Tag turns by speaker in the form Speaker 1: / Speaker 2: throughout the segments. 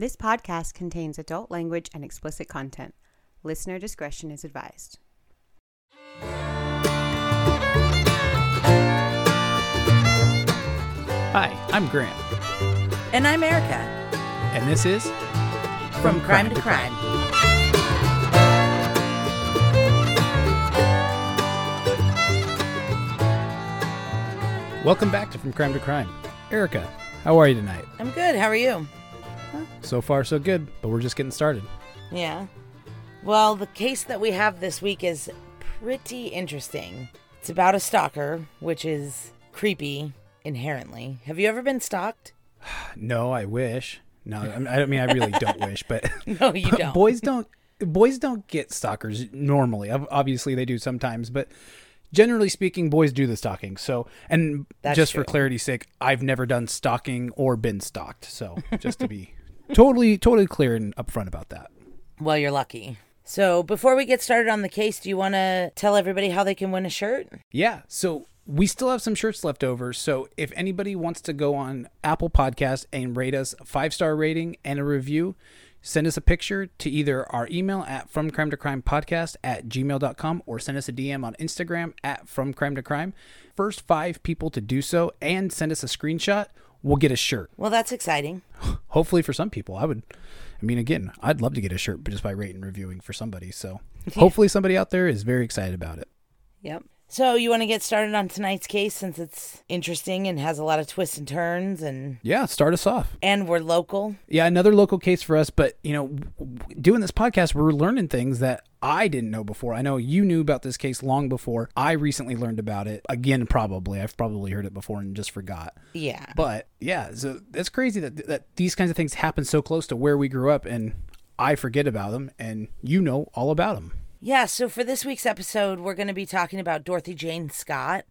Speaker 1: This podcast contains adult language and explicit content. Listener discretion is advised.
Speaker 2: Hi, I'm Grant,
Speaker 3: And I'm Erica
Speaker 2: and this is
Speaker 3: from, Crime, to Crime.
Speaker 2: Welcome back to From Crime to Crime. Erica, how are you tonight?
Speaker 3: I'm good. How are you?
Speaker 2: So far, so good, but we're just getting started.
Speaker 3: Yeah. Well, the case that we have this week is pretty interesting. It's about a stalker, which is creepy inherently. Have you ever been stalked?
Speaker 2: No, I wish. No, I mean, I mean, I really don't wish, but
Speaker 3: No, you don't.
Speaker 2: boys don't. Boys don't get stalkers normally. Obviously, they do sometimes, but generally speaking, boys do the stalking. So, and
Speaker 3: That's
Speaker 2: just
Speaker 3: true.
Speaker 2: for clarity's sake, I've never done stalking or been stalked. So, just to be totally, totally clear and upfront about that.
Speaker 3: Well, you're lucky. So, before we get started on the case, do you want to tell everybody how they can win a shirt?
Speaker 2: Yeah. So we still have some shirts left over. So if anybody wants to go on Apple Podcast and rate us a five star rating and a review, send us a picture to either our email at from crime to crime podcast at gmail.com or send us a DM on Instagram at from crime to crime. First five people to do so and send us a screenshot will get a shirt.
Speaker 3: Well, that's exciting.
Speaker 2: Hopefully for some people, I would. I mean, again, I'd love to get a shirt just by rating and reviewing for somebody. So hopefully somebody out there is very excited about it.
Speaker 3: Yep. So, you want to get started on tonight's case since it's interesting and has a lot of twists and turns and
Speaker 2: Yeah, start us off.
Speaker 3: and we're local.
Speaker 2: Yeah, another local case for us. But you know, doing this podcast, we're learning things that I didn't know before. I know you knew about this case long before. I recently learned about it again. Probably, I've probably heard it before and just forgot.
Speaker 3: Yeah.
Speaker 2: But yeah, so it's crazy that that these kinds of things happen so close to where we grew up, and I forget about them, and you know all about them.
Speaker 3: Yeah, so for this week's episode, we're going to be talking about Dorothy Jane Scott.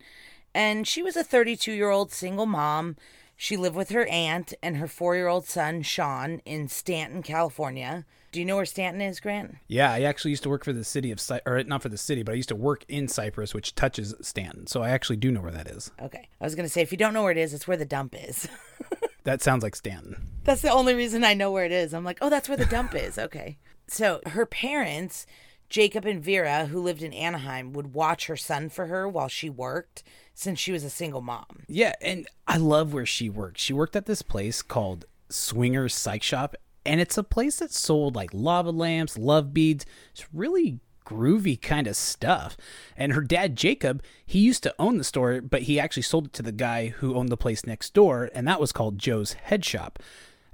Speaker 3: And she was a 32 year old single mom. She lived with her aunt and her four year old son, Sean, in Stanton, California. Do you know where Stanton is, Grant?
Speaker 2: Yeah, I actually used to work for the city of Cy- or not for the city, but I used to work in Cypress, which touches Stanton. So I actually do know where that is.
Speaker 3: Okay. I was going to say, if you don't know where it is, it's where the dump is.
Speaker 2: That sounds like Stanton.
Speaker 3: That's the only reason I know where it is. I'm like, oh, that's where the dump is. Okay. So her parents, Jacob and Vera, who lived in Anaheim, would watch her son for her while she worked since she was a single mom.
Speaker 2: Yeah, and I love where she worked. She worked at this place called Swingers Psych Shop, and it's a place that sold like lava lamps, love beads. It's really groovy kind of stuff. And her dad, Jacob, he used to own the store, but he actually sold it to the guy who owned the place next door, and that was called Joe's Head Shop.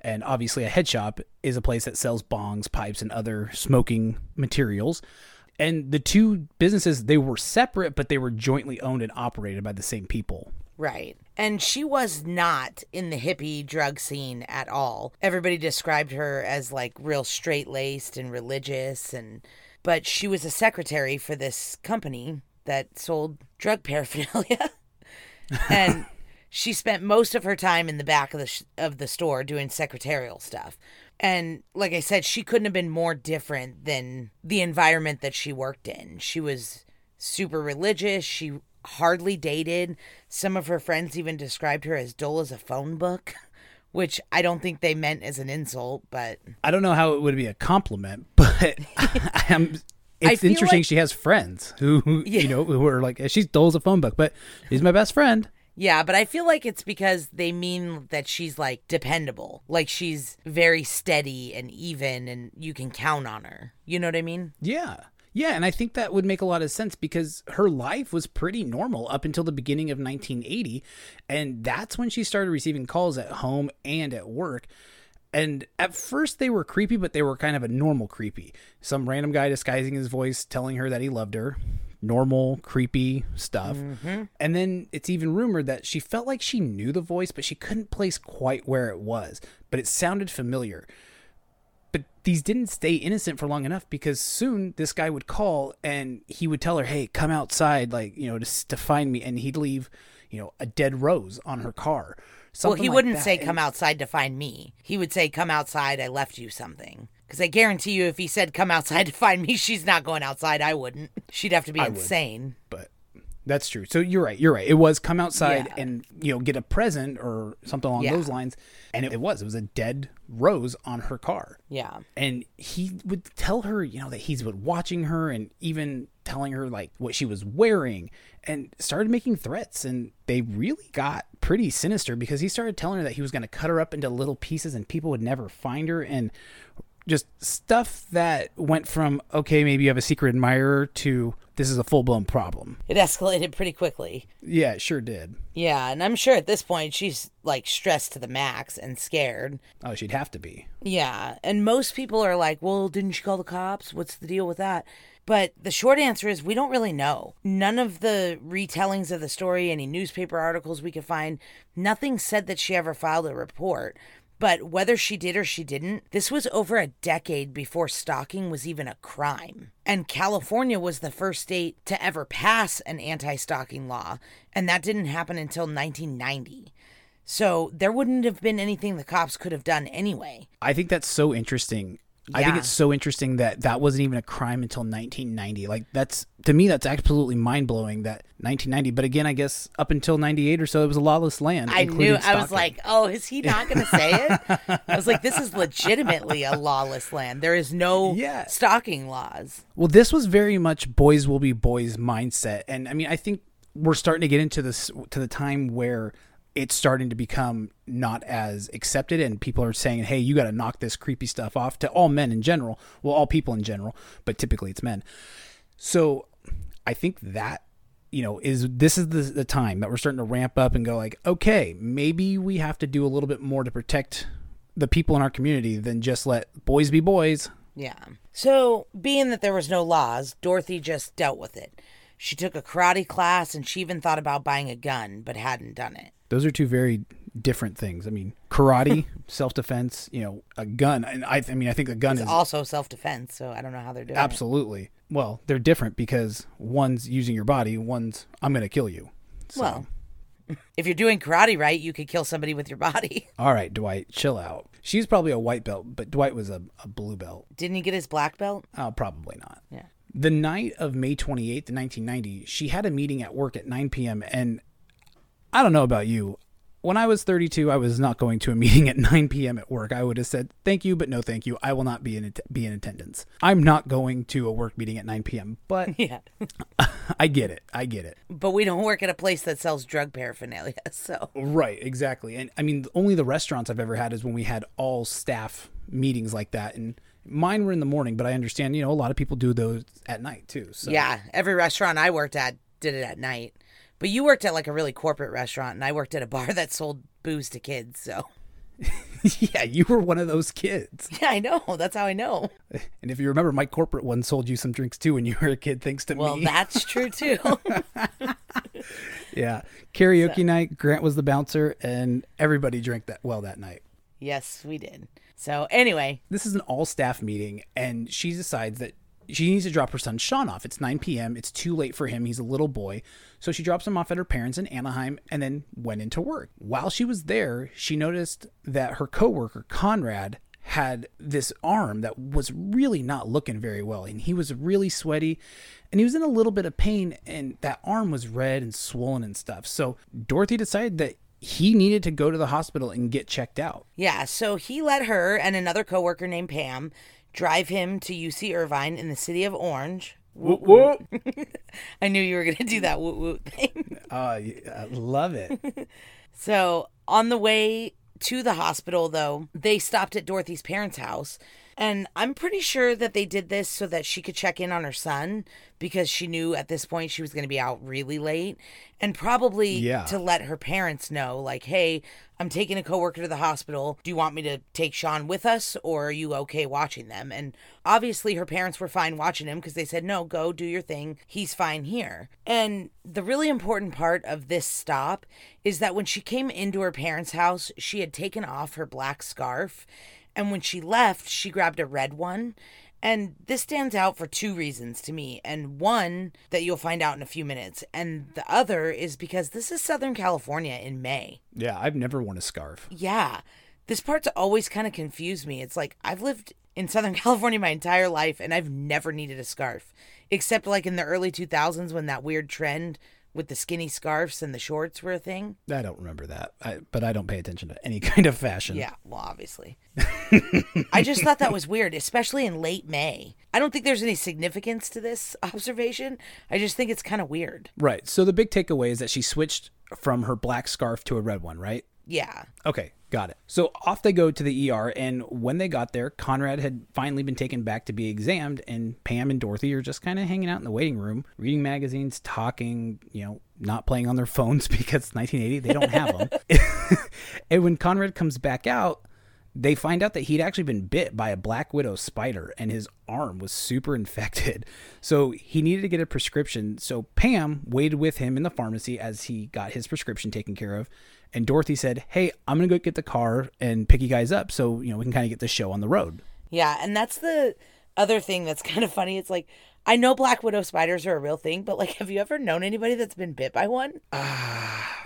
Speaker 2: And obviously, a head shop is a place that sells bongs, pipes, and other smoking materials. And the two businesses, they were separate, but they were jointly owned and operated by the same people.
Speaker 3: Right. And she was not in the hippie drug scene at all. Everybody described her as like real straight laced and religious and but she was a secretary for this company that sold drug paraphernalia. and she spent most of her time in the back of the sh- of the store doing secretarial stuff. And like I said, she couldn't have been more different than the environment that she worked in. She was super religious. She hardly dated. Some of her friends even described her as dull as a phone book, which I don't think they meant as an insult, but
Speaker 2: I don't know how it would be a compliment, but I'm, it's interesting
Speaker 3: like-
Speaker 2: she has friends who, who,
Speaker 3: Yeah.
Speaker 2: you know, who are like, she's dull as a phone book, but she's my best friend.
Speaker 3: yeah, but I feel like it's because they mean that she's like dependable. Like she's very steady and even and you can count on her. You know what I mean?
Speaker 2: Yeah. Yeah, and I think that would make a lot of sense because her life was pretty normal up until the beginning of 1980. And that's when she started receiving calls at home and at work. And at first they were creepy, but they were kind of a normal creepy. Some random guy disguising his voice, telling her that he loved her. Normal, creepy stuff. Mm-hmm. And then it's even rumored that she felt like she knew the voice, but she couldn't place quite where it was. But it sounded familiar these didn't stay innocent for long enough because soon this guy would call and he would tell her, "Hey, come outside, like you know, to to find me," and he'd leave, you know, a dead rose on her car.
Speaker 3: well, he
Speaker 2: like
Speaker 3: wouldn't
Speaker 2: that.
Speaker 3: say
Speaker 2: And-
Speaker 3: come outside to find me. He would say come outside, I left you something. Cuz I guarantee you if he said come outside to find me, she's not going outside. I wouldn't. She'd have to be
Speaker 2: I would.
Speaker 3: insane.
Speaker 2: but That's true. So you're right. You're right. It was come outside
Speaker 3: Yeah.
Speaker 2: and you know get a present or something along
Speaker 3: Yeah.
Speaker 2: those lines, and it, it was. It was a dead rose on her car,
Speaker 3: Yeah.
Speaker 2: and he would tell her, you know, that he's been watching her and even telling her like what she was wearing, and started making threats. And they really got pretty sinister because he started telling her that he was going to cut her up into little pieces and people would never find her and just stuff that went from okay maybe you have a secret admirer to this is a full-blown problem
Speaker 3: It escalated pretty quickly.
Speaker 2: yeah, it sure did.
Speaker 3: Yeah, and I'm sure at this point she's like stressed to the max and scared.
Speaker 2: Oh, she'd have to be.
Speaker 3: Yeah, and most people are like, well, didn't she call the cops? What's the deal with that? But the short answer is we don't really know. None of the retellings of the story, any newspaper articles we could find, nothing said that she ever filed a report. But whether she did or she didn't, this was over a decade before stalking was even a crime. And California was the first state to ever pass an anti stalking law, and that didn't happen until 1990. So there wouldn't have been anything the cops could have done anyway.
Speaker 2: I think that's so interesting. I think it's so interesting that that wasn't even a crime until 1990. Like that's to me that's absolutely mind-blowing that 1990, but again, I guess up until 98 or so it was a lawless land.
Speaker 3: I knew. I was like, "Oh, is he not going to say it?" I was like, "This is legitimately a lawless land. There is no
Speaker 2: Yeah.
Speaker 3: stalking laws."
Speaker 2: Well, this was very much boys will be boys mindset, and I mean, I think we're starting to get into this to the time where it's starting to become not as accepted, and people are saying, "Hey, you got to knock this creepy stuff off." To all men in general, well, all people in general, but typically it's men. So, I think that you know is this is the, the time that we're starting to ramp up and go like, okay, maybe we have to do a little bit more to protect the people in our community than just let boys be boys.
Speaker 3: Yeah. So, being that there was no laws, Dorothy just dealt with it. She took a karate class and she even thought about buying a gun, but hadn't done it.
Speaker 2: Those are two very different things. I mean, karate, self defense, you know, a gun. And I, I mean, I think a gun
Speaker 3: It's
Speaker 2: is
Speaker 3: also self defense, so I don't know how they're doing it.
Speaker 2: absolutely. Well, they're different because one's using your body, one's I'm going to kill you. So,
Speaker 3: Well, if you're doing karate right, you could kill somebody with your body.
Speaker 2: all right, Dwight, chill out. She's probably a white belt, but Dwight was a, a blue belt.
Speaker 3: Didn't he get his black belt?
Speaker 2: Oh, probably not.
Speaker 3: Yeah.
Speaker 2: The night of May 28th, 1990, she had a meeting at work at 9 p.m. And I don't know about you. When I was 32, I was not going to a meeting at 9 p.m. at work. I would have said, thank you, but no thank you. I will not be in, att- be in attendance. I'm not going to a work meeting at 9 p.m., but
Speaker 3: Yeah.
Speaker 2: I get it. I get it.
Speaker 3: But we don't work at a place that sells drug paraphernalia, so.
Speaker 2: Right, exactly. And I mean, only the restaurants I've ever had is when we had all staff meetings like that. And mine were in the morning, but I understand, you know, a lot of people do those at night too. So
Speaker 3: Yeah, every restaurant I worked at did it at night. But you worked at like a really corporate restaurant, and I worked at a bar that sold booze to kids. So
Speaker 2: yeah, you were one of those kids.
Speaker 3: yeah, I know. That's how I know.
Speaker 2: And if you remember, my corporate one sold you some drinks too when you were a kid, thanks to
Speaker 3: Well,
Speaker 2: me.
Speaker 3: Well, that's true too.
Speaker 2: yeah. Karaoke night, Grant was the bouncer, and everybody drank that well that night.
Speaker 3: yes, we did. So anyway,
Speaker 2: This is an all staff meeting, and she decides that she needs to drop her son Sean off. It's 9 p.m. It's too late for him. He's a little boy. So she drops him off at her parents in Anaheim and then went into work. While she was there, she noticed that her coworker, Conrad, had this arm that was really not looking very well. And he was really sweaty and he was in a little bit of pain. And that arm was red and swollen and stuff. So Dorothy decided that he needed to go to the hospital and get checked out.
Speaker 3: yeah, so he let her and another coworker named Pam drive him to UC Irvine in the city of Orange. I knew you were going to do that woot woot thing.
Speaker 2: Uh, I love it.
Speaker 3: So, on the way to the hospital, though, they stopped at Dorothy's parents' house. And I'm pretty sure that they did this so that she could check in on her son because she knew at this point she was going to be out really late. And probably
Speaker 2: Yeah.
Speaker 3: to let her parents know, like, hey, I'm taking a coworker to the hospital. Do you want me to take Sean with us or are you okay watching them? And obviously, her parents were fine watching him because they said, no, go do your thing. He's fine here. And the really important part of this stop is that when she came into her parents' house, she had taken off her black scarf. And when she left, she grabbed a red one. And this stands out for two reasons to me. And one that you'll find out in a few minutes. And the other is because this is Southern California in May.
Speaker 2: Yeah, I've never worn a scarf.
Speaker 3: Yeah. This part's always kind of confused me. It's like I've lived in Southern California my entire life and I've never needed a scarf. Except like in the early 2000s when that weird trend with the skinny scarves and the shorts were a thing.
Speaker 2: I don't remember that, I, but I don't pay attention to any kind of fashion.
Speaker 3: Yeah, well, obviously. I just thought that was weird, especially in late May. I don't think there's any significance to this observation. I just think it's kind of weird.
Speaker 2: Right. So the big takeaway is that she switched from her black scarf to a red one, right?
Speaker 3: Yeah.
Speaker 2: Okay, got it. So off they go to the ER, and when they got there, Conrad had finally been taken back to be examined, and Pam and Dorothy are just kind of hanging out in the waiting room, reading magazines, talking, you know, not playing on their phones because 1980, they don't have them. and when Conrad comes back out, they find out that he'd actually been bit by a black widow spider and his arm was super infected. So he needed to get a prescription. So Pam waited with him in the pharmacy as he got his prescription taken care of. And Dorothy said, Hey, I'm going to go get the car and pick you guys up so, you know, we can kind of get the show on the road.
Speaker 3: Yeah, and that's the other thing that's kind of funny. It's like I know black widow spiders are a real thing, but like have you ever known anybody that's been bit by one?
Speaker 2: Ah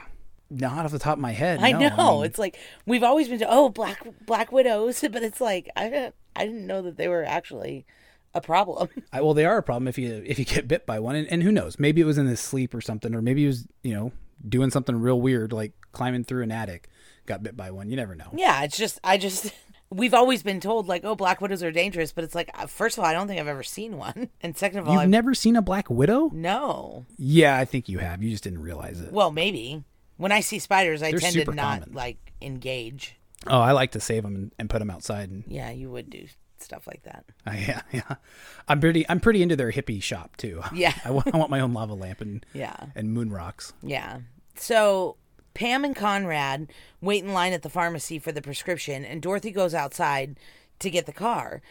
Speaker 2: not off the top of my head.
Speaker 3: I
Speaker 2: no.
Speaker 3: know.
Speaker 2: mean,
Speaker 3: it's like we've always been to, oh, black black widows, but it's like I didn't I didn't know that they were actually a problem.
Speaker 2: I, well, they are a problem if you if you get bit by one, and, and who knows? Maybe it was in his sleep or something, or maybe he was you know doing something real weird, like climbing through an attic, got bit by one. You never know.
Speaker 3: Yeah, it's just I just we've always been told like oh black widows are dangerous, but it's like uh, first of all I don't think I've ever seen one, and second of all
Speaker 2: You've
Speaker 3: I've
Speaker 2: never seen a black widow?
Speaker 3: no.
Speaker 2: Yeah, I think you have. You just didn't realize it.
Speaker 3: Well, maybe when I see spiders, I
Speaker 2: They're
Speaker 3: tend to not
Speaker 2: common.
Speaker 3: like engage.
Speaker 2: Oh, I like to save them and, and put them outside. And
Speaker 3: Yeah, you would do stuff like that.
Speaker 2: uh, yeah, yeah. I'm pretty. I'm pretty into their hippie shop too.
Speaker 3: Yeah.
Speaker 2: I want, I want my own lava lamp and
Speaker 3: Yeah.
Speaker 2: and moon rocks.
Speaker 3: Yeah. So Pam and Conrad wait in line at the pharmacy for the prescription, and Dorothy goes outside to get the car.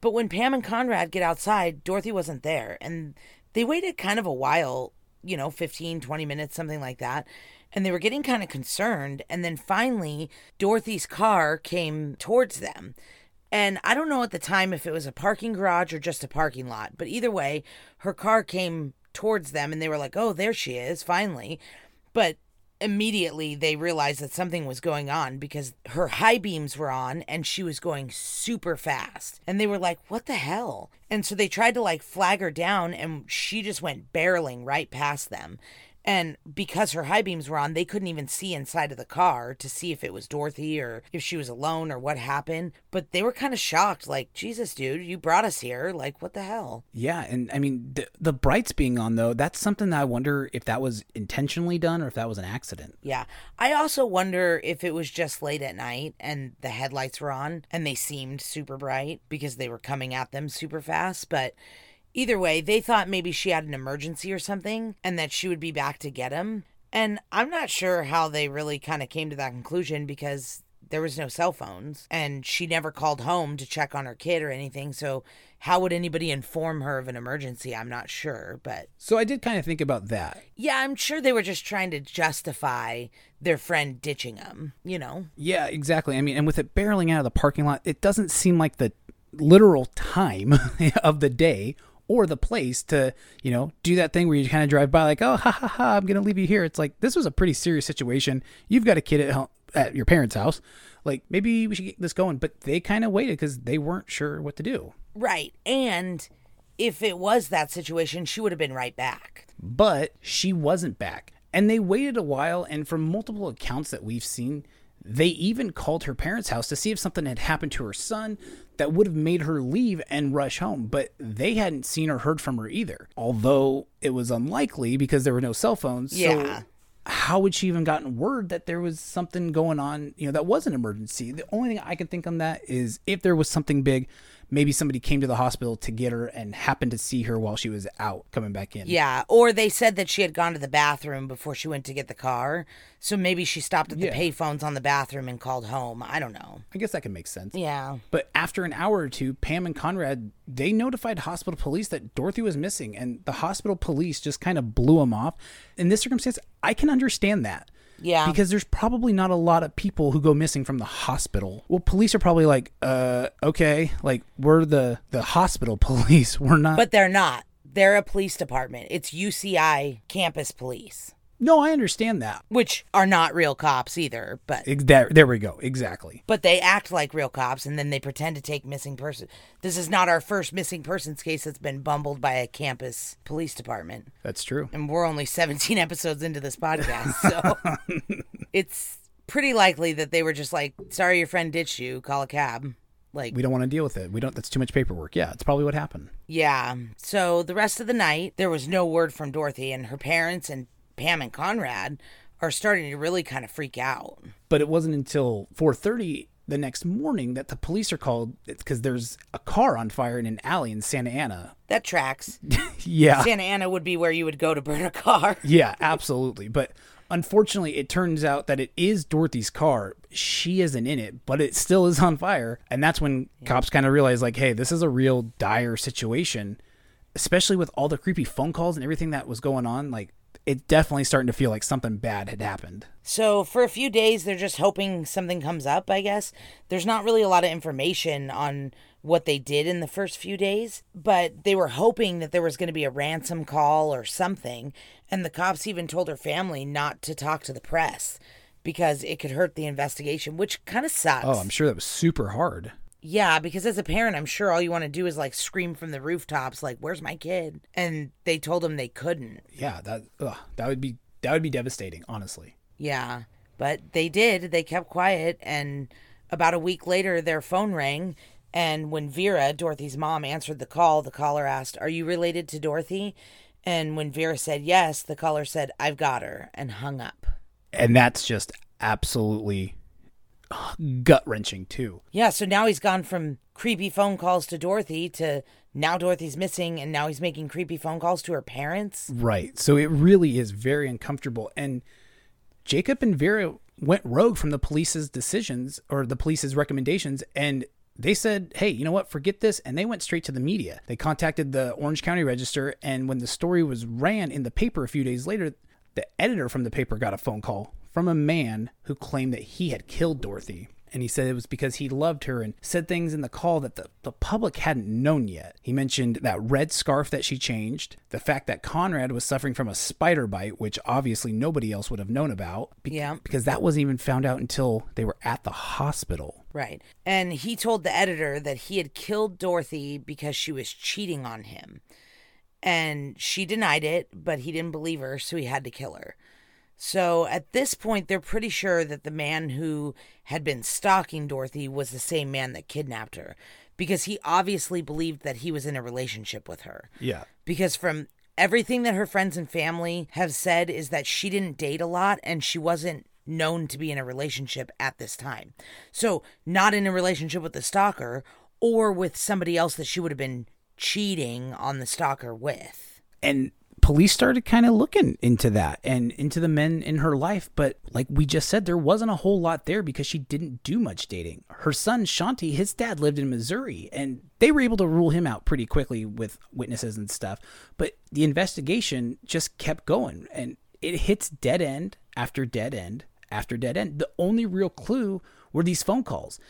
Speaker 3: But when Pam and Conrad get outside, Dorothy wasn't there. And they waited kind of a while, you know, 15, 20 minutes, something like that. And they were getting kind of concerned. And then finally, Dorothy's car came towards them. And I don't know at the time if it was a parking garage or just a parking lot, but either way, her car came towards them and they were like, oh, there she is, finally. But immediately they realized that something was going on because her high beams were on and she was going super fast. And they were like, what the hell? And so they tried to like flag her down and she just went barreling right past them. And because her high beams were on, they couldn't even see inside of the car to see if it was Dorothy or if she was alone or what happened. But they were kind of shocked, like, Jesus, dude, you brought us here. Like, what the hell?
Speaker 2: Yeah, and I mean the, the brights being on though. That's something that I wonder if that was intentionally done or if that was an accident.
Speaker 3: Yeah. I also wonder if it was just late at night and the headlights were on and they seemed super bright because they were coming at them super fast. But either way, they thought maybe she had an emergency or something and that she would be back to get him. And I'm not sure how they really kind of came to that conclusion because there was no cell phones and she never called home to check on her kid or anything. So how would anybody inform her of an emergency? I'm not sure, but
Speaker 2: So I did kind of think about that.
Speaker 3: yeah, I'm sure they were just trying to justify their friend ditching them, you know?
Speaker 2: Yeah, exactly. I mean, and with it barreling out of the parking lot, it doesn't seem like the literal time of the day or the place to, you know, do that thing where you kind of drive by like, oh, ha ha ha, I'm going to leave you here. It's like, this was a pretty serious situation. You've got a kid at, home, at your parents' house. Like, maybe we should get this going. But they kind of waited because they weren't sure what to do.
Speaker 3: Right. And if it was that situation, she would have been right back.
Speaker 2: but she wasn't back. And they waited a while, and from multiple accounts that we've seen, they even called her parents' house to see if something had happened to her son that would have made her leave and rush home. But they hadn't seen or heard from her either, although it was unlikely because there were no cell phones.
Speaker 3: Yeah.
Speaker 2: So how would she even gotten word that there was something going on, you know, that was an emergency? The only thing I can think on that is if there was something big, maybe somebody came to the hospital to get her and happened to see her while she was out coming back in.
Speaker 3: Yeah. Or they said that she had gone to the bathroom before she went to get the car. So maybe she stopped at the
Speaker 2: Yeah.
Speaker 3: payphones on the bathroom and called home. I don't know.
Speaker 2: I guess that can make sense.
Speaker 3: Yeah.
Speaker 2: But after an hour or two, Pam and Conrad they notified hospital police that Dorothy was missing, and the hospital police just kind of blew them off. In this circumstance, I can understand that.
Speaker 3: Yeah.
Speaker 2: Because there's probably not a lot of people who go missing from the hospital. Well, police are probably like, uh, okay, like we're the the hospital police. We're not.
Speaker 3: But they're not. They're a police department. It's UCI campus police.
Speaker 2: No, I understand that.
Speaker 3: which are not real cops either, but
Speaker 2: Ex- There, there we go. Exactly.
Speaker 3: but they act like real cops and then they pretend to take missing person. This is not our first missing persons case that's been bumbled by a campus police department.
Speaker 2: That's true.
Speaker 3: And we're only 17 episodes into this podcast, so it's pretty likely that they were just like, "Sorry your friend ditched you, call a cab." Like
Speaker 2: We don't want to deal with it. We don't. That's too much paperwork. Yeah, it's probably what happened.
Speaker 3: Yeah. So the rest of the night, there was no word from Dorothy, and her parents and Pam and Conrad are starting to really kind of freak out.
Speaker 2: But it wasn't until 4:30 the next morning that the police are called because there's a car on fire in an alley in Santa Ana.
Speaker 3: That tracks.
Speaker 2: Yeah.
Speaker 3: Santa Ana would be where you would go to burn a car.
Speaker 2: Yeah, absolutely. But unfortunately, it turns out that it is Dorothy's car. She isn't in it, but it still is on fire. And that's when cops kind of realize, like, hey, this is a real dire situation, especially with all the creepy phone calls and everything that was going on. Like, it's definitely starting to feel like something bad had happened.
Speaker 3: So for a few days, they're just hoping something comes up, I guess. There's not really a lot of information on what they did in the first few days, but they were hoping that there was going to be a ransom call or something. And the cops even told her family not to talk to the press because it could hurt the investigation, which kind of sucks.
Speaker 2: Oh, I'm sure that was super hard.
Speaker 3: Yeah, because as a parent, I'm sure all you want to do is like scream from the rooftops, like, "Where's my kid?" And they told them they couldn't.
Speaker 2: Yeah, that ugh, that would be that would be devastating, honestly.
Speaker 3: Yeah, but they did. They kept quiet, and about a week later, their phone rang. And when Vera, Dorothy's mom, answered the call, the caller asked, Are you related to Dorothy? And when Vera said yes, the caller said, I've got her, and hung up.
Speaker 2: And that's just absolutely gut wrenching too.
Speaker 3: Yeah, so now he's gone from creepy phone calls to Dorothy to now Dorothy's missing, and now he's making creepy phone calls to her parents.
Speaker 2: Right. So it really is very uncomfortable. And Jacob and Vera went rogue from the police's decisions or the police's recommendations and they said, hey, you know what? Forget this. And they went straight to the media. They contacted the Orange County Register. And when the story was ran in the paper a few days later, the editor from the paper got a phone call from a man who claimed that he had killed Dorothy. And he said it was because he loved her and said things in the call that the, the public hadn't known yet. He mentioned that red scarf that she changed, the fact that Conrad was suffering from a spider bite, which obviously nobody else would have known about. be-
Speaker 3: Yeah.
Speaker 2: Because that wasn't even found out until they were at the hospital.
Speaker 3: Right. And he told the editor that he had killed Dorothy because she was cheating on him. And she denied it, but he didn't believe her, so he had to kill her. So at this point, they're pretty sure that the man who had been stalking Dorothy was the same man that kidnapped her because he obviously believed that he was in a relationship with her.
Speaker 2: Yeah.
Speaker 3: Because from everything that her friends and family have said is that she didn't date a lot and she wasn't known to be in a relationship at this time. So, not in a relationship with the stalker or with somebody else that she would have been cheating on the stalker with.
Speaker 2: and police started kind of looking into that and into the men in her life but like we just said there wasn't a whole lot there because she didn't do much dating. Her son shanti his dad lived in missouri and they were able to rule him out pretty quickly with witnesses and stuff but the investigation just kept going and it hits dead end after dead end after dead end. The only real clue were these phone calls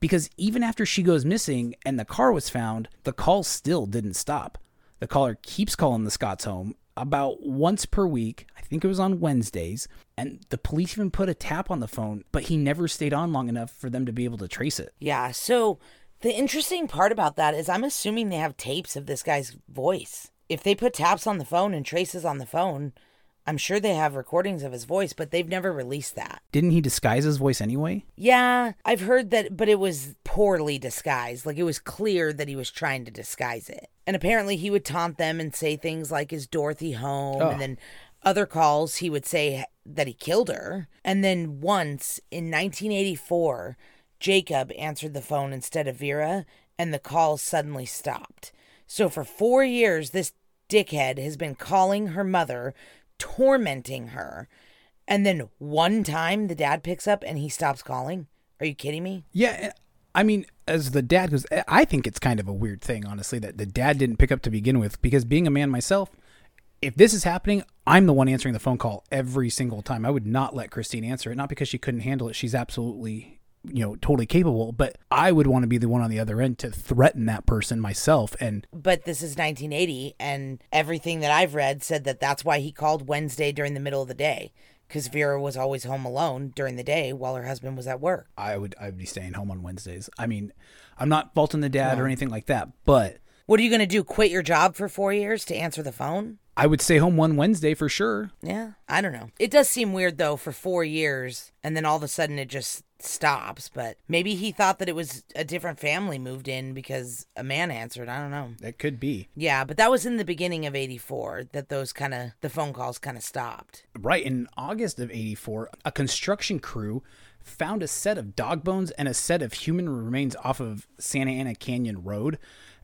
Speaker 2: because even after she goes missing and the car was found the calls still didn't stop the caller keeps calling the Scotts home about once per week. I think it was on Wednesdays. And the police even put a tap on the phone, but he never stayed on long enough for them to be able to trace it.
Speaker 3: Yeah, so the interesting part about that is I'm assuming they have tapes of this guy's voice. If they put taps on the phone and traces on the phone, I'm sure they have recordings of his voice, but they've never released that.
Speaker 2: Didn't he disguise his voice anyway?
Speaker 3: Yeah, I've heard that, but it was poorly disguised. Like it was clear that he was trying to disguise it. And apparently he would taunt them and say things like, Is Dorothy home?
Speaker 2: Oh.
Speaker 3: And then other calls he would say that he killed her. And then once in 1984, Jacob answered the phone instead of Vera, and the call suddenly stopped. So for four years, this dickhead has been calling her mother, tormenting her. And then one time the dad picks up and he stops calling. Are you kidding me?
Speaker 2: Yeah. Eh, I mean, as the dad goes, eh, I think it's kind of a weird thing, honestly, that the dad didn't pick up to begin with. Because being a man myself, if this is happening, I'm the one answering the phone call every single time. I would not let Christine answer it, not because she couldn't handle it. She's absolutely you know, totally capable, but I would want to be the one on the other end to threaten that person myself. And
Speaker 3: But this is 1980, and everything that I've read said that that's why he called Wednesday during the middle of the day, because Vera was always home alone during the day while her husband was at work.
Speaker 2: I would, I would be staying home on Wednesdays. I mean, I'm not faulting the dad or anything like that, but
Speaker 3: What are you going to do? Quit your job for four years to answer the phone?
Speaker 2: I would stay home one Wednesday for sure.
Speaker 3: Yeah, I don't know. It does seem weird though for four years and then all of a sudden it just stops. But maybe he thought that it was a different family moved in because a man answered. I don't know.
Speaker 2: That could be.
Speaker 3: Yeah, but that was in the beginning of 84 that those kind of, the phone calls kind of stopped.
Speaker 2: Right. In August of 84, a construction crew found a set of dog bones and a set of human remains off of Santa Ana Canyon Road.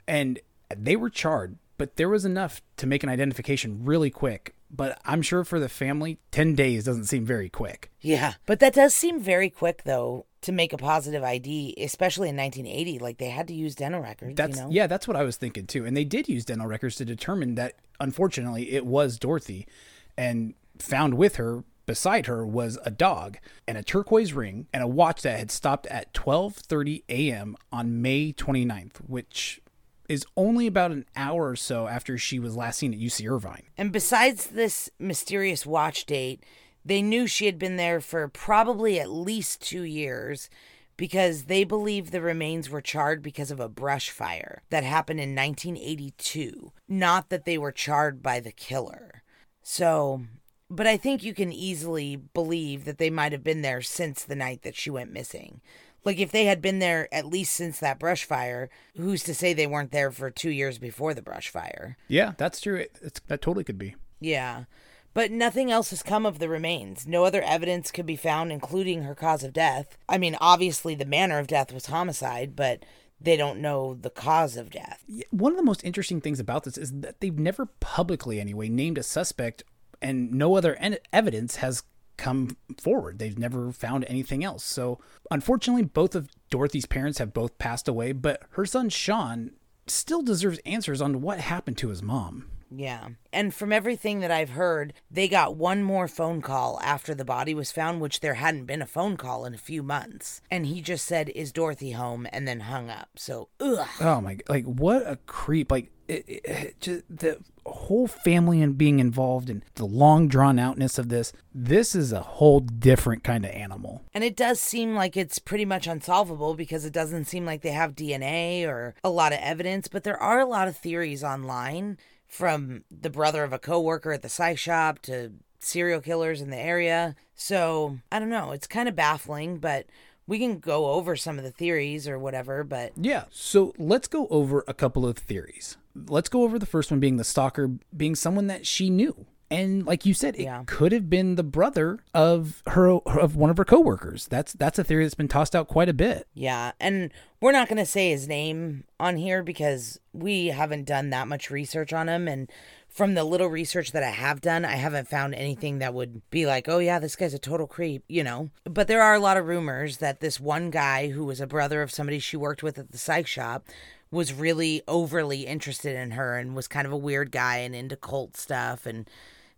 Speaker 2: And they were charred, but there was enough to make an identification really quick. But I'm sure for the family, 10 days doesn't seem very quick.
Speaker 3: Yeah, but that does seem very quick though to make a positive ID, especially in 1980. Like they had to use dental records.
Speaker 2: That's
Speaker 3: you know?
Speaker 2: yeah, that's what I was thinking too. And they did use dental records to determine that unfortunately it was Dorothy and found with her beside her was a dog and a turquoise ring and a watch that had stopped at 12:30 a.m. on May 29th, which is only about an hour or so after she was last seen at UC Irvine.
Speaker 3: And besides this mysterious watch date, they knew she had been there for probably at least two years because they believe the remains were charred because of a brush fire that happened in 1982, not that they were charred by the killer. So, but I think you can easily believe that they might have been there since the night that she went missing. Like if they had been there at least since that brush fire, who's to say they weren't there for 2 years before the brush fire?
Speaker 2: Yeah, that's true. It, it's, that totally could be.
Speaker 3: Yeah. But nothing else has come of the remains. No other evidence could be found, including her cause of death. I mean, obviously, the manner of death was homicide, but they don't know the cause of death.
Speaker 2: One of the most interesting things about this is that they've never publicly, anyway, named a suspect, and no other en- evidence has come forward. They've never found anything else. So, unfortunately, both of Dorothy's parents have both passed away, but her son Sean still deserves answers on what happened to his mom.
Speaker 3: Yeah. And from everything that I've heard, they got one more phone call after the body was found, which there hadn't been a phone call in a few months. And he just said, Is Dorothy home? and then hung up. So, ugh.
Speaker 2: Oh my! Like what a creep! Like it, it, it just the whole family and being involved and the long drawn outness of this. This is a whole different kind of animal.
Speaker 3: And it does seem like it's pretty much unsolvable because it doesn't seem like they have DNA or a lot of evidence, but there are a lot of theories online from the brother of a coworker at the psych shop to serial killers in the area. So, I don't know, it's kind of baffling, but we can go over some of the theories or whatever, but
Speaker 2: Yeah. So let's go over a couple of theories. Let's go over the first one being the stalker being someone that she knew. And like you said, it
Speaker 3: Yeah.
Speaker 2: could have been the brother of her of one of her coworkers. That's that's a theory that's been tossed out quite a bit.
Speaker 3: yeah, and we're not going to say his name on here because we haven't done that much research on him and from the little research that I have done, I haven't found anything that would be like, oh, yeah, this guy's a total creep, you know? But there are a lot of rumors that this one guy who was a brother of somebody she worked with at the psych shop was really overly interested in her and was kind of a weird guy and into cult stuff. And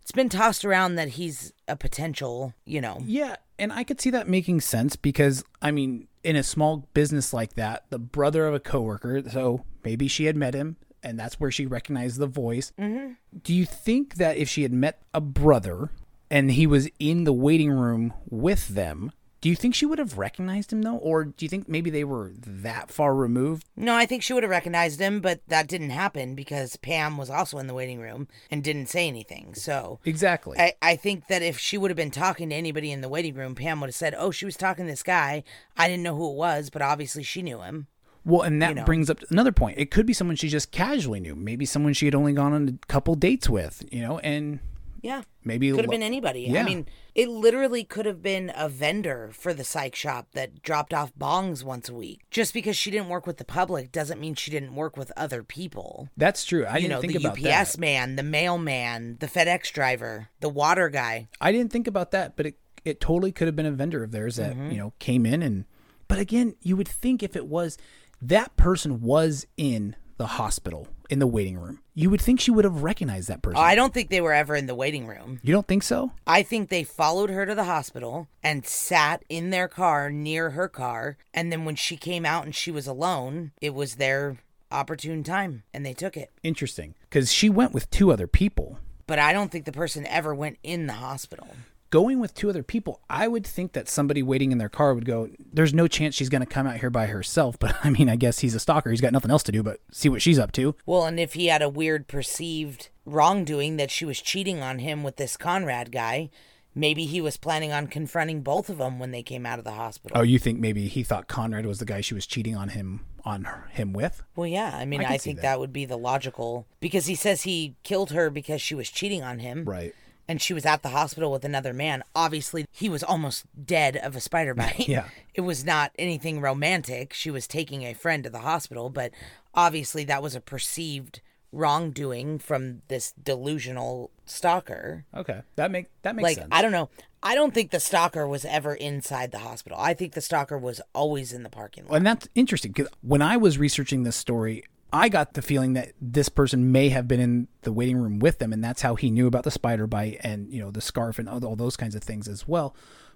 Speaker 3: it's been tossed around that he's a potential, you know.
Speaker 2: Yeah, and I could see that making sense because I mean, in a small business like that, the brother of a coworker, so maybe she had met him and that's where she recognized the voice. Mm-hmm. Do you think that if she had met a brother and he was in the waiting room with them, do you think she would have recognized him though, or do you think maybe they were that far removed?
Speaker 3: No, I think she would have recognized him, but that didn't happen because Pam was also in the waiting room and didn't say anything. So
Speaker 2: Exactly.
Speaker 3: I, I think that if she would have been talking to anybody in the waiting room, Pam would have said, Oh, she was talking to this guy. I didn't know who it was, but obviously she knew him.
Speaker 2: Well, and that
Speaker 3: you know.
Speaker 2: brings up another point. It could be someone she just casually knew. Maybe someone she had only gone on a couple dates with, you know, and
Speaker 3: Yeah.
Speaker 2: maybe
Speaker 3: Could have
Speaker 2: lo-
Speaker 3: been anybody.
Speaker 2: Yeah.
Speaker 3: I mean, it literally could have been a vendor for the psych shop that dropped off bongs once a week. Just because she didn't work with the public doesn't mean she didn't work with other people.
Speaker 2: That's true. I
Speaker 3: you
Speaker 2: didn't
Speaker 3: know,
Speaker 2: think
Speaker 3: the
Speaker 2: about
Speaker 3: UPS
Speaker 2: that.
Speaker 3: man, the mailman, the FedEx driver, the water guy.
Speaker 2: I didn't think about that, but it it totally could have been a vendor of theirs that
Speaker 3: Mm-hmm.
Speaker 2: you know came in and. But again, you would think if it was that person was in the hospital, in the waiting room. You would think she would have recognized that person.
Speaker 3: I don't think they were ever in the waiting room.
Speaker 2: you don't think so?
Speaker 3: I think they followed her to the hospital and sat in their car near her car. And then when she came out and she was alone, it was their opportune time and they took it.
Speaker 2: Interesting. Because she went with two other people.
Speaker 3: But I don't think the person ever went in the hospital.
Speaker 2: Going with two other people, I would think that somebody waiting in their car would go, There's no chance she's going to come out here by herself. But I mean, I guess he's a stalker. He's got nothing else to do but see what she's up to.
Speaker 3: Well, and if he had a weird perceived wrongdoing that she was cheating on him with this Conrad guy, maybe he was planning on confronting both of them when they came out of the hospital.
Speaker 2: Oh, you think maybe he thought Conrad was the guy she was cheating on him on her, him with?
Speaker 3: Well, yeah. I mean,
Speaker 2: I
Speaker 3: I, think
Speaker 2: that.
Speaker 3: that. would be the logical because he says he killed her because she was cheating on him.
Speaker 2: Right.
Speaker 3: And she was at the hospital with another man. Obviously, he was almost dead of a spider bite.
Speaker 2: Yeah.
Speaker 3: It was not anything romantic. She was taking a friend to the hospital, but obviously that was a perceived wrongdoing from this delusional stalker.
Speaker 2: Okay. That make that makes
Speaker 3: like
Speaker 2: sense.
Speaker 3: I don't know. I don't think the stalker was ever inside the hospital. I think the stalker was always in the parking lot.
Speaker 2: And that's interesting because when I was researching this story, I got the feeling that this person may have been in the waiting room with them, and that's how he knew about the spider bite and you know the scarf and all those kinds of things as well.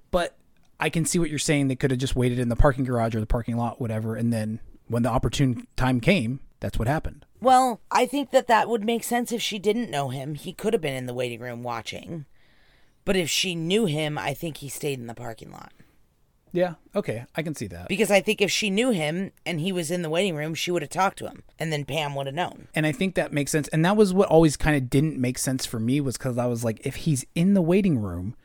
Speaker 2: But I can see what you're saying. They could have just waited in the parking garage or the parking lot, whatever, and then when the opportune time came, that's what happened.
Speaker 3: Well, I think that that would make sense if she didn't know him. He could have been in the waiting room watching. But if she knew him, I think he stayed in the parking lot.
Speaker 2: Yeah. Okay. I can see that.
Speaker 3: Because I think if she knew him and he was in the waiting room, she would have talked to him. And then Pam would have known.
Speaker 2: And I think that makes sense. And that was what always kind of didn't make sense for me was because I was like, if he's in the waiting room,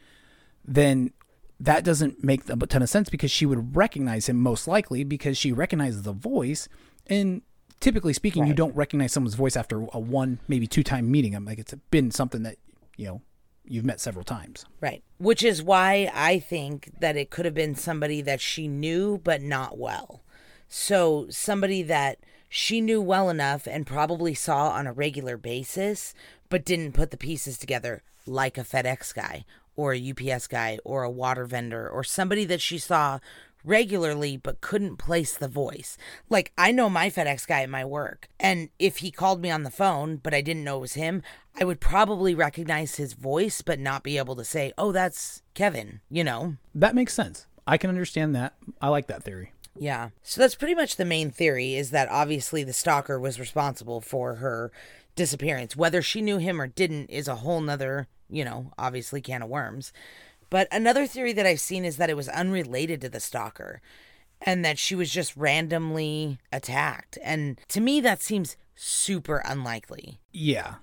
Speaker 2: then that doesn't make a ton of sense because she would recognize him most likely because she recognizes the voice. And typically speaking, you don't recognize someone's voice after a one, maybe two time meeting. I'm like, it's been something that, you know, you've met several times.
Speaker 3: Right. Which is why I think that it could have been somebody that she knew, but not well. So somebody that she knew well enough and probably saw on a regular basis, but didn't put the pieces together, like a FedEx guy or a UPS guy or a water vendor or somebody that she saw regularly but couldn't place the voice. Like I know my FedEx guy at my work, and if he called me on the phone but I didn't know it was him, I would probably recognize his voice but not be able to say, "Oh, that's Kevin," you know.
Speaker 2: That makes sense. I can understand that. I like that theory.
Speaker 3: Yeah. So that's pretty much the main theory is that obviously the stalker was responsible for her disappearance. Whether she knew him or didn't is a whole nother, you know, obviously can of worms. But another theory that I've seen is that it was unrelated to the stalker and that she was just randomly attacked. And to me, that seems super unlikely.
Speaker 2: Yeah.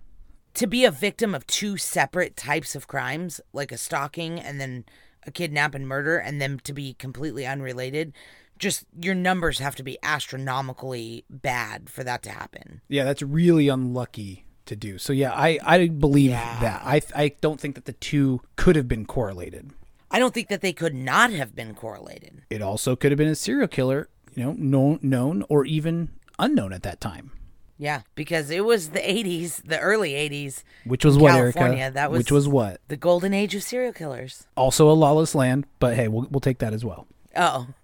Speaker 3: To be a victim of two separate types of crimes, like a stalking and then a kidnap and murder, and then to be completely unrelated, just your numbers have to be astronomically bad for that to happen.
Speaker 2: Yeah, that's really unlucky to do. So yeah, I I believe
Speaker 3: Yeah.
Speaker 2: that. I I don't think that the two could have been correlated.
Speaker 3: I don't think that they could not have been correlated.
Speaker 2: It also could have been a serial killer, you know, known known or even unknown at that time.
Speaker 3: Yeah, because it was the 80s, the early 80s,
Speaker 2: Which was what,
Speaker 3: California,
Speaker 2: Erica?
Speaker 3: that was-
Speaker 2: Which was what?
Speaker 3: the golden age of serial killers.
Speaker 2: Also a lawless land, but hey, we'll we'll take that as well.
Speaker 3: Oh.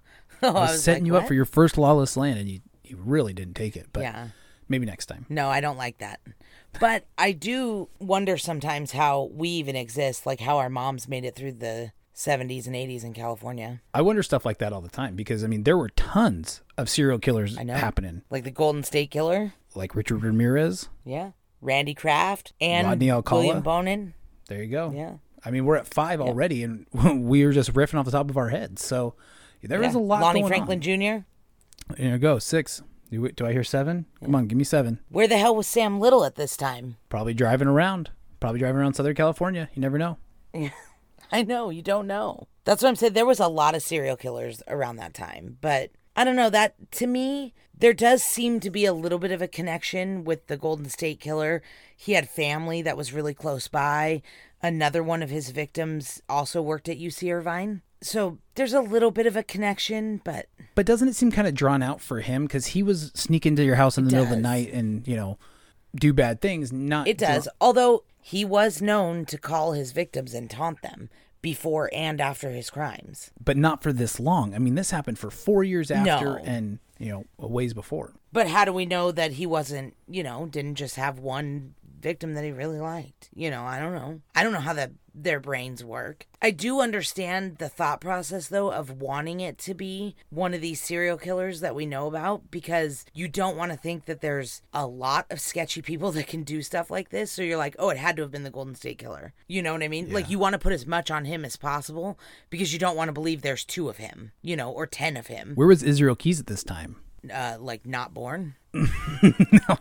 Speaker 3: Oh,
Speaker 2: I was, setting
Speaker 3: like,
Speaker 2: you up for your first lawless land, and you you really didn't take it. But
Speaker 3: Yeah.
Speaker 2: maybe next time.
Speaker 3: No, I don't like that. But I do wonder sometimes how we even exist, like how our moms made it through the 70s and 80s in California.
Speaker 2: I wonder stuff like that all the time because I mean there were tons of serial killers
Speaker 3: I know.
Speaker 2: happening,
Speaker 3: Like the Golden State Killer.
Speaker 2: like Richard Ramirez.
Speaker 3: Yeah. Randy Kraft and
Speaker 2: Rodney Alcala.
Speaker 3: William Bonin.
Speaker 2: There you go.
Speaker 3: Yeah.
Speaker 2: I mean, we're at five already, and we were just riffing off the top of our heads. So there is
Speaker 3: Yeah.
Speaker 2: a lot
Speaker 3: of
Speaker 2: Lonnie
Speaker 3: Franklin
Speaker 2: on.
Speaker 3: Jr.
Speaker 2: There you go. Six. Do, do I hear seven? Come on, give me seven.
Speaker 3: Where the hell was Sam Little at this time?
Speaker 2: Probably driving around. Probably driving around Southern California. You never know.
Speaker 3: I know, you don't know. That's what I'm saying. There was a lot of serial killers around that time. But I don't know, that to me, there does seem to be a little bit of a connection with the Golden State Killer. He had family that was really close by. Another one of his victims also worked at UC Irvine. So there's a little bit of a connection, but
Speaker 2: But doesn't it seem kind of drawn out for him because he was sneaking into your house in the middle of the
Speaker 3: does.
Speaker 2: night and you know do bad things? Not
Speaker 3: it does. Although he was known to call his victims and taunt them before and after his crimes.
Speaker 2: but not for this long. I mean, this happened for four years after,
Speaker 3: No.
Speaker 2: and you know, a ways before.
Speaker 3: But how do we know that he wasn't, you know, didn't just have one victim that he really liked? You know, I don't know. I don't know how that their brains work. I do understand the thought process though of wanting it to be one of these serial killers that we know about because you don't want to think that there's a lot of sketchy people that can do stuff like this. So you're like, "Oh, it had to have been the Golden State Killer." You know what I mean? Like you want to put as much on him as possible because you don't want to believe there's two of him, you know, or 10 of him.
Speaker 2: Where was Israel Keyes at this time?
Speaker 3: Uh like not born.
Speaker 2: no,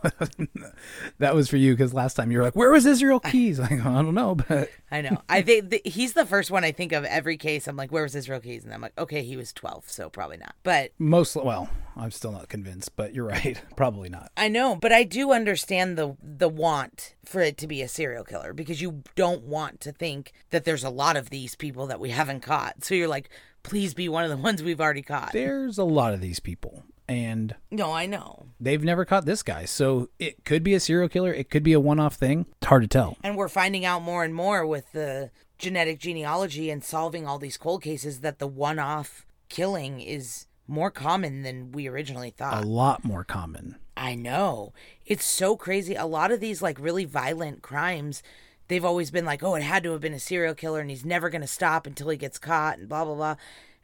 Speaker 2: That was for you because last time you were like, "Where was Israel Keyes?" Like, I don't know, but
Speaker 3: I know. I think th- he's the first one I think of every case. I'm like, where was Israel Keyes? And I'm like, okay, he was 12, so probably not. But
Speaker 2: most well, I'm still not convinced. But you're right, probably not.
Speaker 3: I know, but I do understand the the want for it to be a serial killer because you don't want to think that there's a lot of these people that we haven't caught. So you're like, please be one of the ones we've already caught.
Speaker 2: There's a lot of these people, and
Speaker 3: No, I know.
Speaker 2: they've never caught this guy, so it could be a serial killer. It could be a one-off thing. It's hard to tell.
Speaker 3: And we're finding out more and more with the genetic genealogy and solving all these cold cases that the one off killing is more common than we originally thought.
Speaker 2: A lot more common.
Speaker 3: I know. It's so crazy. A lot of these like really violent crimes, they've always been like, "Oh, it had to have been a serial killer and he's never going to stop until he gets caught and blah blah blah."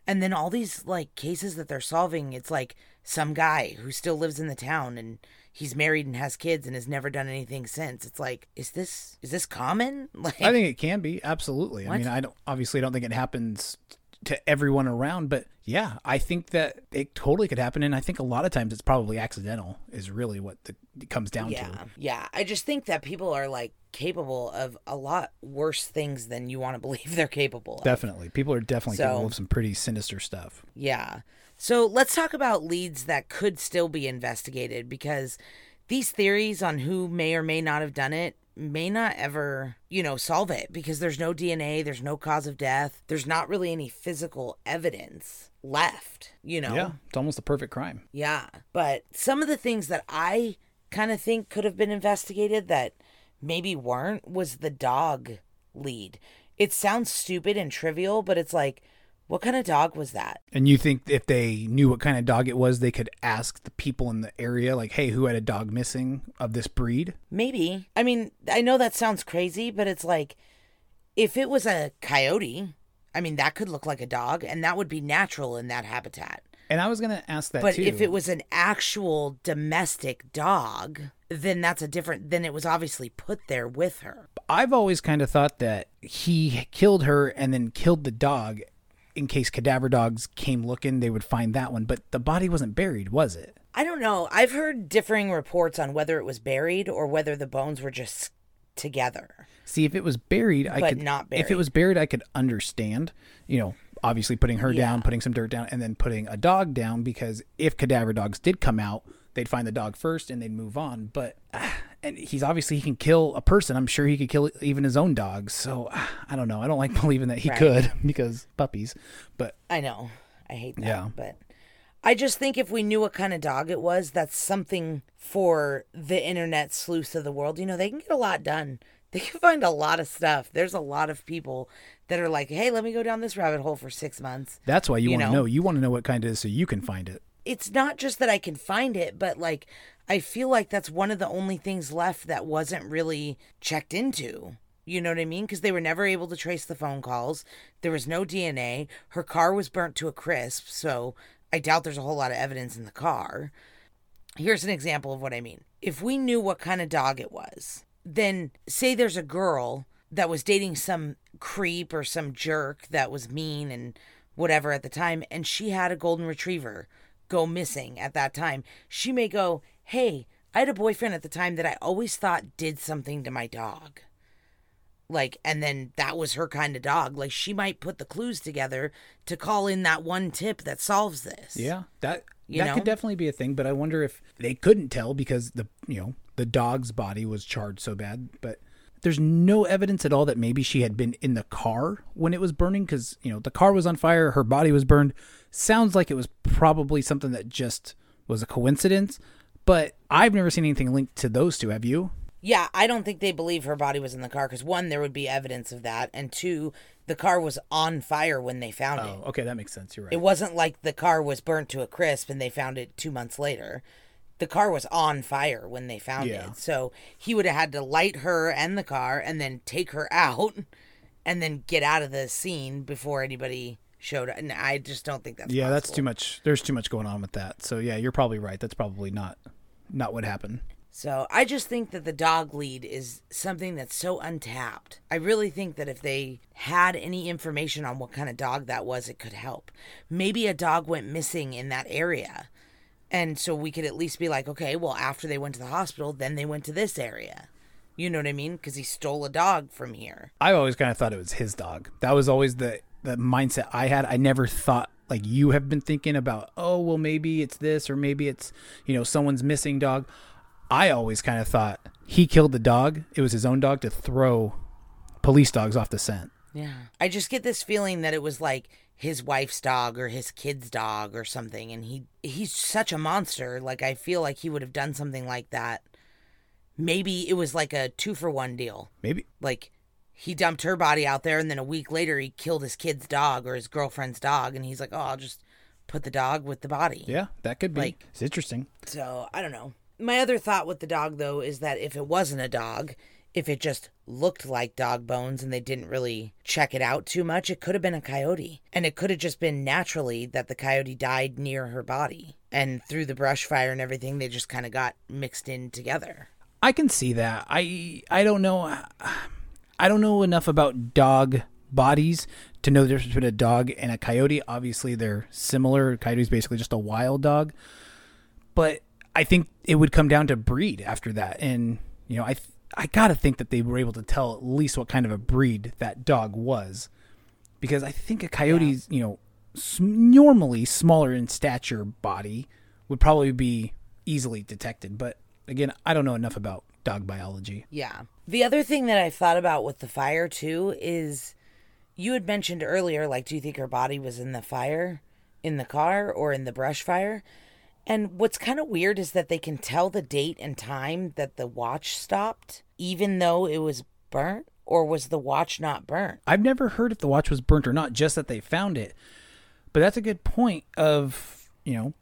Speaker 3: And then all these like cases that they're solving, it's like some guy who still lives in the town and he's married and has kids and has never done anything since. It's like, is this is this common? Like
Speaker 2: I think it can be absolutely. I mean, I don't obviously don't think it happens to everyone around, but yeah, I think that it totally could happen, and I think a lot of times it's probably accidental. Is really what the, it comes down
Speaker 3: yeah.
Speaker 2: to.
Speaker 3: Yeah. I just think that people are like capable of a lot worse things than you want to believe they're capable of.
Speaker 2: Definitely, people are definitely
Speaker 3: So-
Speaker 2: capable of some pretty sinister stuff.
Speaker 3: Yeah. So let's talk about leads that could still be investigated because these theories on who may or may not have done it may not ever, you know, solve it because there's no DNA, there's no cause of death, there's not really any physical evidence left, you know?
Speaker 2: Yeah, it's almost a perfect crime.
Speaker 3: Yeah. But some of the things that I kind of think could have been investigated that maybe weren't was the dog lead. It sounds stupid and trivial, but it's like, what kind of dog was that?
Speaker 2: And you think if they knew what kind of dog it was, they could ask the people in the area, like, "Hey, who had a dog missing of this breed?"
Speaker 3: Maybe. I mean, I know that sounds crazy, but it's like if it was a coyote, I mean, that could look like a dog and that would be natural in that habitat.
Speaker 2: And I was gonna ask that
Speaker 3: But
Speaker 2: too.
Speaker 3: if it was an actual domestic dog, then that's a different then it was obviously put there with her.
Speaker 2: I've always kind of thought that he killed her and then killed the dog in case cadaver dogs came looking, they would find that one. But the body wasn't buried, was it?
Speaker 3: I don't know. I've heard differing reports on whether it was buried or whether the bones were just together.
Speaker 2: See, if it was buried, I
Speaker 3: But
Speaker 2: could
Speaker 3: not
Speaker 2: If it was buried, I could understand. You know, obviously putting her down, putting some dirt down, and then putting a dog down because if cadaver dogs did come out, they'd find the dog first and they'd move on. But ah, and he's obviously he can kill a person. I'm sure he could kill even his own dogs. So I don't know. I don't like believing that he
Speaker 3: Right.
Speaker 2: could because puppies. But
Speaker 3: I know. I hate that.
Speaker 2: Yeah.
Speaker 3: But I just think if we knew what kind of dog it was, that's something for the internet sleuths of the world. You know, they can get a lot done. They can find a lot of stuff. There's a lot of people that are like, hey, let me go down this rabbit hole for six months.
Speaker 2: that's why you,
Speaker 3: You
Speaker 2: want to
Speaker 3: know?
Speaker 2: know. You want to know what kind it is so you can find it.
Speaker 3: It's not just that I can find it, but like, I feel like that's one of the only things left that wasn't really checked into. You know what I mean? Because they were never able to trace the phone calls. There was no DNA. Her car was burnt to a crisp, so I doubt there's a whole lot of evidence in the car. Here's an example of what I mean. If we knew what kind of dog it was, then say there's a girl that was dating some creep or some jerk that was mean and whatever at the time, and she had a golden retriever go missing at that time, she may go, Hey, I had a boyfriend at the time that I always thought did something to my dog. Like, and then that was her kind of dog. Like, she might put the clues together to call in that one tip that solves this.
Speaker 2: Yeah, that
Speaker 3: You
Speaker 2: that
Speaker 3: know?
Speaker 2: could definitely be a thing. But I wonder if they couldn't tell because the you know the dog's body was charred so bad. But there's no evidence at all that maybe she had been in the car when it was burning because you know the car was on fire, her body was burned. Sounds like it was probably something that just was a coincidence. But I've never seen anything linked to those two. Have you?
Speaker 3: Yeah, I don't think they believe her body was in the car because one, there would be evidence of that, and two, the car was on fire when they found it.
Speaker 2: Oh, okay, that makes sense. You're right.
Speaker 3: It wasn't like the car was burnt to a crisp and they found it two months later. The car was on fire when they found
Speaker 2: Yeah.
Speaker 3: it. So he would have had to light her and the car and then take her out and then get out of the scene before anybody showed up. And I just don't think that's
Speaker 2: yeah, that's too much. There's too much going on with that. So yeah, you're probably right. That's probably not not what happened.
Speaker 3: So I just think that the dog lead is something that's so untapped. I really think that if they had any information on what kind of dog that was, it could help. Maybe a dog went missing in that area. And so we could at least be like, okay, well, after they went to the hospital, then they went to this area. You know what I mean? Because he stole a dog from here.
Speaker 2: I always kind of thought it was his dog. That was always the the mindset I had. I never thought like you have been thinking about, oh, well maybe it's this or maybe it's, you know, someone's missing dog. I always kind of thought he killed the dog. It was his own dog to throw police dogs off the scent.
Speaker 3: Yeah. I just get this feeling that it was like his wife's dog or his kid's dog or something and he he's such a monster. Like I feel like he would have done something like that. Maybe it was like a 2 for 1 deal.
Speaker 2: Maybe
Speaker 3: Like he dumped her body out there and then a week later he killed his kid's dog or his girlfriend's dog and he's like, "Oh, I'll just put the dog with the body."
Speaker 2: yeah, that could be.
Speaker 3: Like-
Speaker 2: it's interesting.
Speaker 3: So I don't know. My other thought with the dog, though, is that if it wasn't a dog, if it just looked like dog bones and they didn't really check it out too much, it could have been a coyote. And it could have just been naturally that the coyote died near her body. And through the brush fire and everything, they just kind of got mixed in together.
Speaker 2: I can see that. I I don't know. I don't know enough about dog bodies to know the difference between a dog and a coyote. Obviously, they're similar. Coyote is basically just a wild dog, but I think it would come down to breed after that. And you know, I th- I gotta think that they were able to tell at least what kind of a breed that dog was, because I think a coyote's you know s- normally smaller in stature body would probably be easily detected. But again, I don't know enough about dog biology.
Speaker 3: Yeah. The other thing that I've thought about with the fire, too, is you had mentioned earlier, like, do you think her body was in the fire, in the car, or in the brush fire? And what's kind of weird is that they can tell the date and time that the watch stopped, even though it was burnt, or was the watch not burnt?
Speaker 2: I've never heard if the watch was burnt or not, just that they found it. But that's a good point of, you know,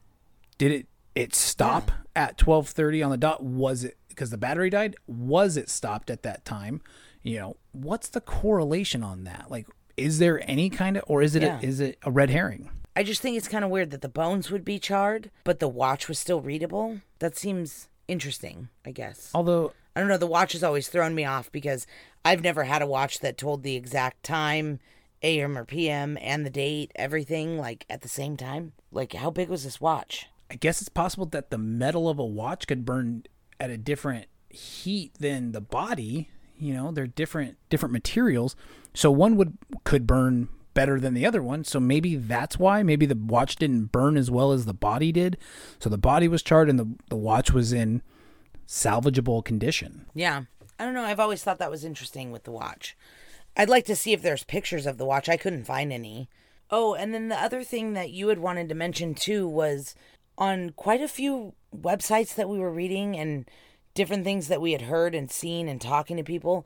Speaker 2: did it it stop at 12:30 on the dot? Was it because the battery died? Was it stopped at that time? You know, what's the correlation on that? Like is there any kind of or is it
Speaker 3: Yeah.
Speaker 2: a, is it a red herring?
Speaker 3: I just think it's kind of weird that the bones would be charred, but the watch was still readable. That seems interesting, I guess.
Speaker 2: Although
Speaker 3: I don't know. The watch has always thrown me off because I've never had a watch that told the exact time, AM or PM, and the date, everything like at the same time. Like, how big was this watch?
Speaker 2: I guess it's possible that the metal of a watch could burn at a different heat than the body. You know, they're different different materials. So one would could burn better than the other one. So maybe that's why. Maybe the watch didn't burn as well as the body did. So the body was charred and the, the watch was in salvageable condition.
Speaker 3: Yeah, I don't know. I've always thought that was interesting with the watch. I'd like to see if there's pictures of the watch. I couldn't find any. Oh, and then the other thing that you had wanted to mention too was on quite a few websites that we were reading and different things that we had heard and seen and talking to people,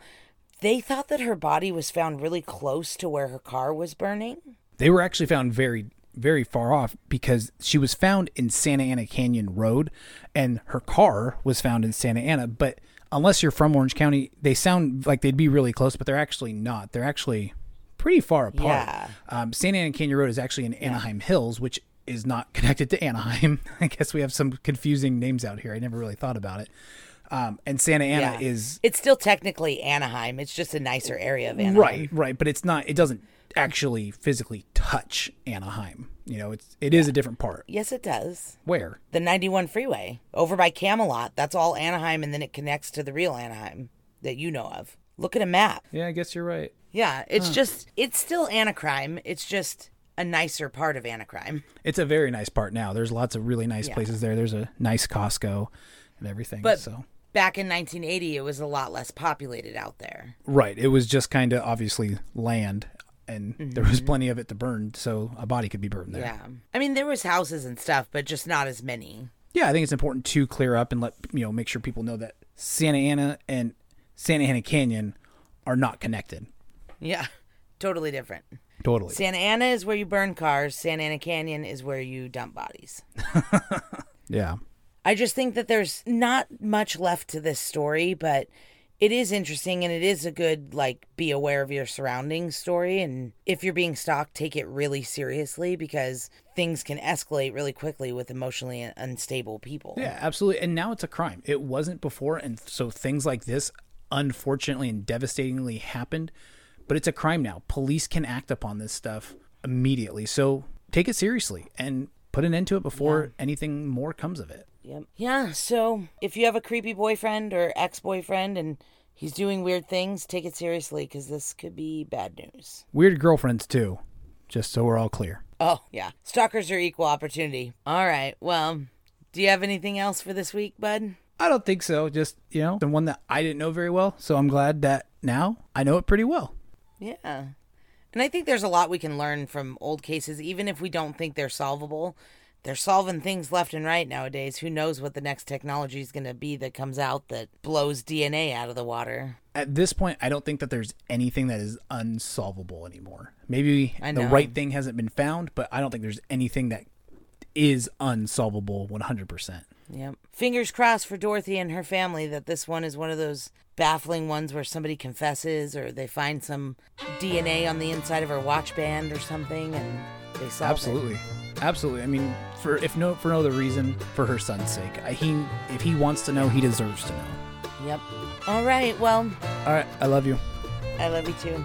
Speaker 3: they thought that her body was found really close to where her car was burning.
Speaker 2: They were actually found very, very far off because she was found in Santa Ana Canyon Road and her car was found in Santa Ana. But unless you're from Orange County, they sound like they'd be really close, but they're actually not. They're actually pretty far apart.
Speaker 3: Yeah.
Speaker 2: Um, Santa Ana Canyon Road is actually in Anaheim Hills, which is not connected to Anaheim. I guess we have some confusing names out here. I never really thought about it. Um, and Santa Ana
Speaker 3: Yeah.
Speaker 2: is
Speaker 3: It's still technically Anaheim. It's just a nicer area of Anaheim.
Speaker 2: Right, right, but it's not. It doesn't actually physically touch Anaheim. You know, it's it is a different part.
Speaker 3: Yes, it does.
Speaker 2: Where?
Speaker 3: the 91 freeway over by Camelot. That's all Anaheim, and then it connects to the real Anaheim that you know of. Look at a map.
Speaker 2: Yeah, I guess you're right.
Speaker 3: Yeah, it's just, it's still Anacrime. It's just a nicer part of Anacrime.
Speaker 2: It's a very nice part now. There's lots of really nice
Speaker 3: Yeah.
Speaker 2: places there. There's a nice Costco and everything.
Speaker 3: But
Speaker 2: so
Speaker 3: back in 1980, it was a lot less populated out there.
Speaker 2: right, it was just kind of obviously land, and there was
Speaker 3: Mhm.
Speaker 2: plenty of it to burn, so a body could be burned there.
Speaker 3: Yeah. I mean, there was houses and stuff, but just not as many.
Speaker 2: Yeah, I think it's important to clear up and let you know make sure people know that Santa Ana and Santa Ana Canyon are not connected.
Speaker 3: Yeah, totally different.
Speaker 2: Totally.
Speaker 3: Santa Ana is where you burn cars. Santa Ana Canyon is where you dump bodies.
Speaker 2: yeah.
Speaker 3: I just think that there's not much left to this story, but it is interesting and it is a good like be aware of your surroundings story and if you're being stalked take it really seriously because things can escalate really quickly with emotionally unstable people.
Speaker 2: Yeah, absolutely. And now it's a crime. It wasn't before and so things like this unfortunately and devastatingly happened, but it's a crime now. Police can act upon this stuff immediately. So take it seriously and put an end to it before yeah. anything more comes of it.
Speaker 3: Yep. Yeah, so if you have a creepy boyfriend or ex boyfriend and he's doing weird things, take it seriously because this could be bad news.
Speaker 2: Weird girlfriends, too, just so we're all clear.
Speaker 3: Oh, yeah. Stalkers are equal opportunity. All right. Well, do you have anything else for this week, bud?
Speaker 2: I don't think so. Just, you know, the one that I didn't know very well. So I'm glad that now I know it pretty well.
Speaker 3: Yeah. And I think there's a lot we can learn from old cases, even if we don't think they're solvable they're solving things left and right nowadays. Who knows what the next technology is going to be that comes out that blows DNA out of the water?
Speaker 2: At this point, I don't think that there's anything that is unsolvable anymore. Maybe the right thing hasn't been found, but I don't think there's anything that is unsolvable 100%.
Speaker 3: Yep. Fingers crossed for Dorothy and her family that this one is one of those baffling ones where somebody confesses or they find some DNA on the inside of her watch band or something and they solve
Speaker 2: Absolutely. It. Absolutely. I mean, for if no for no other reason, for her son's sake. He if he wants to know, he deserves to know.
Speaker 3: Yep. All right. Well.
Speaker 2: All right. I love you.
Speaker 3: I love you too.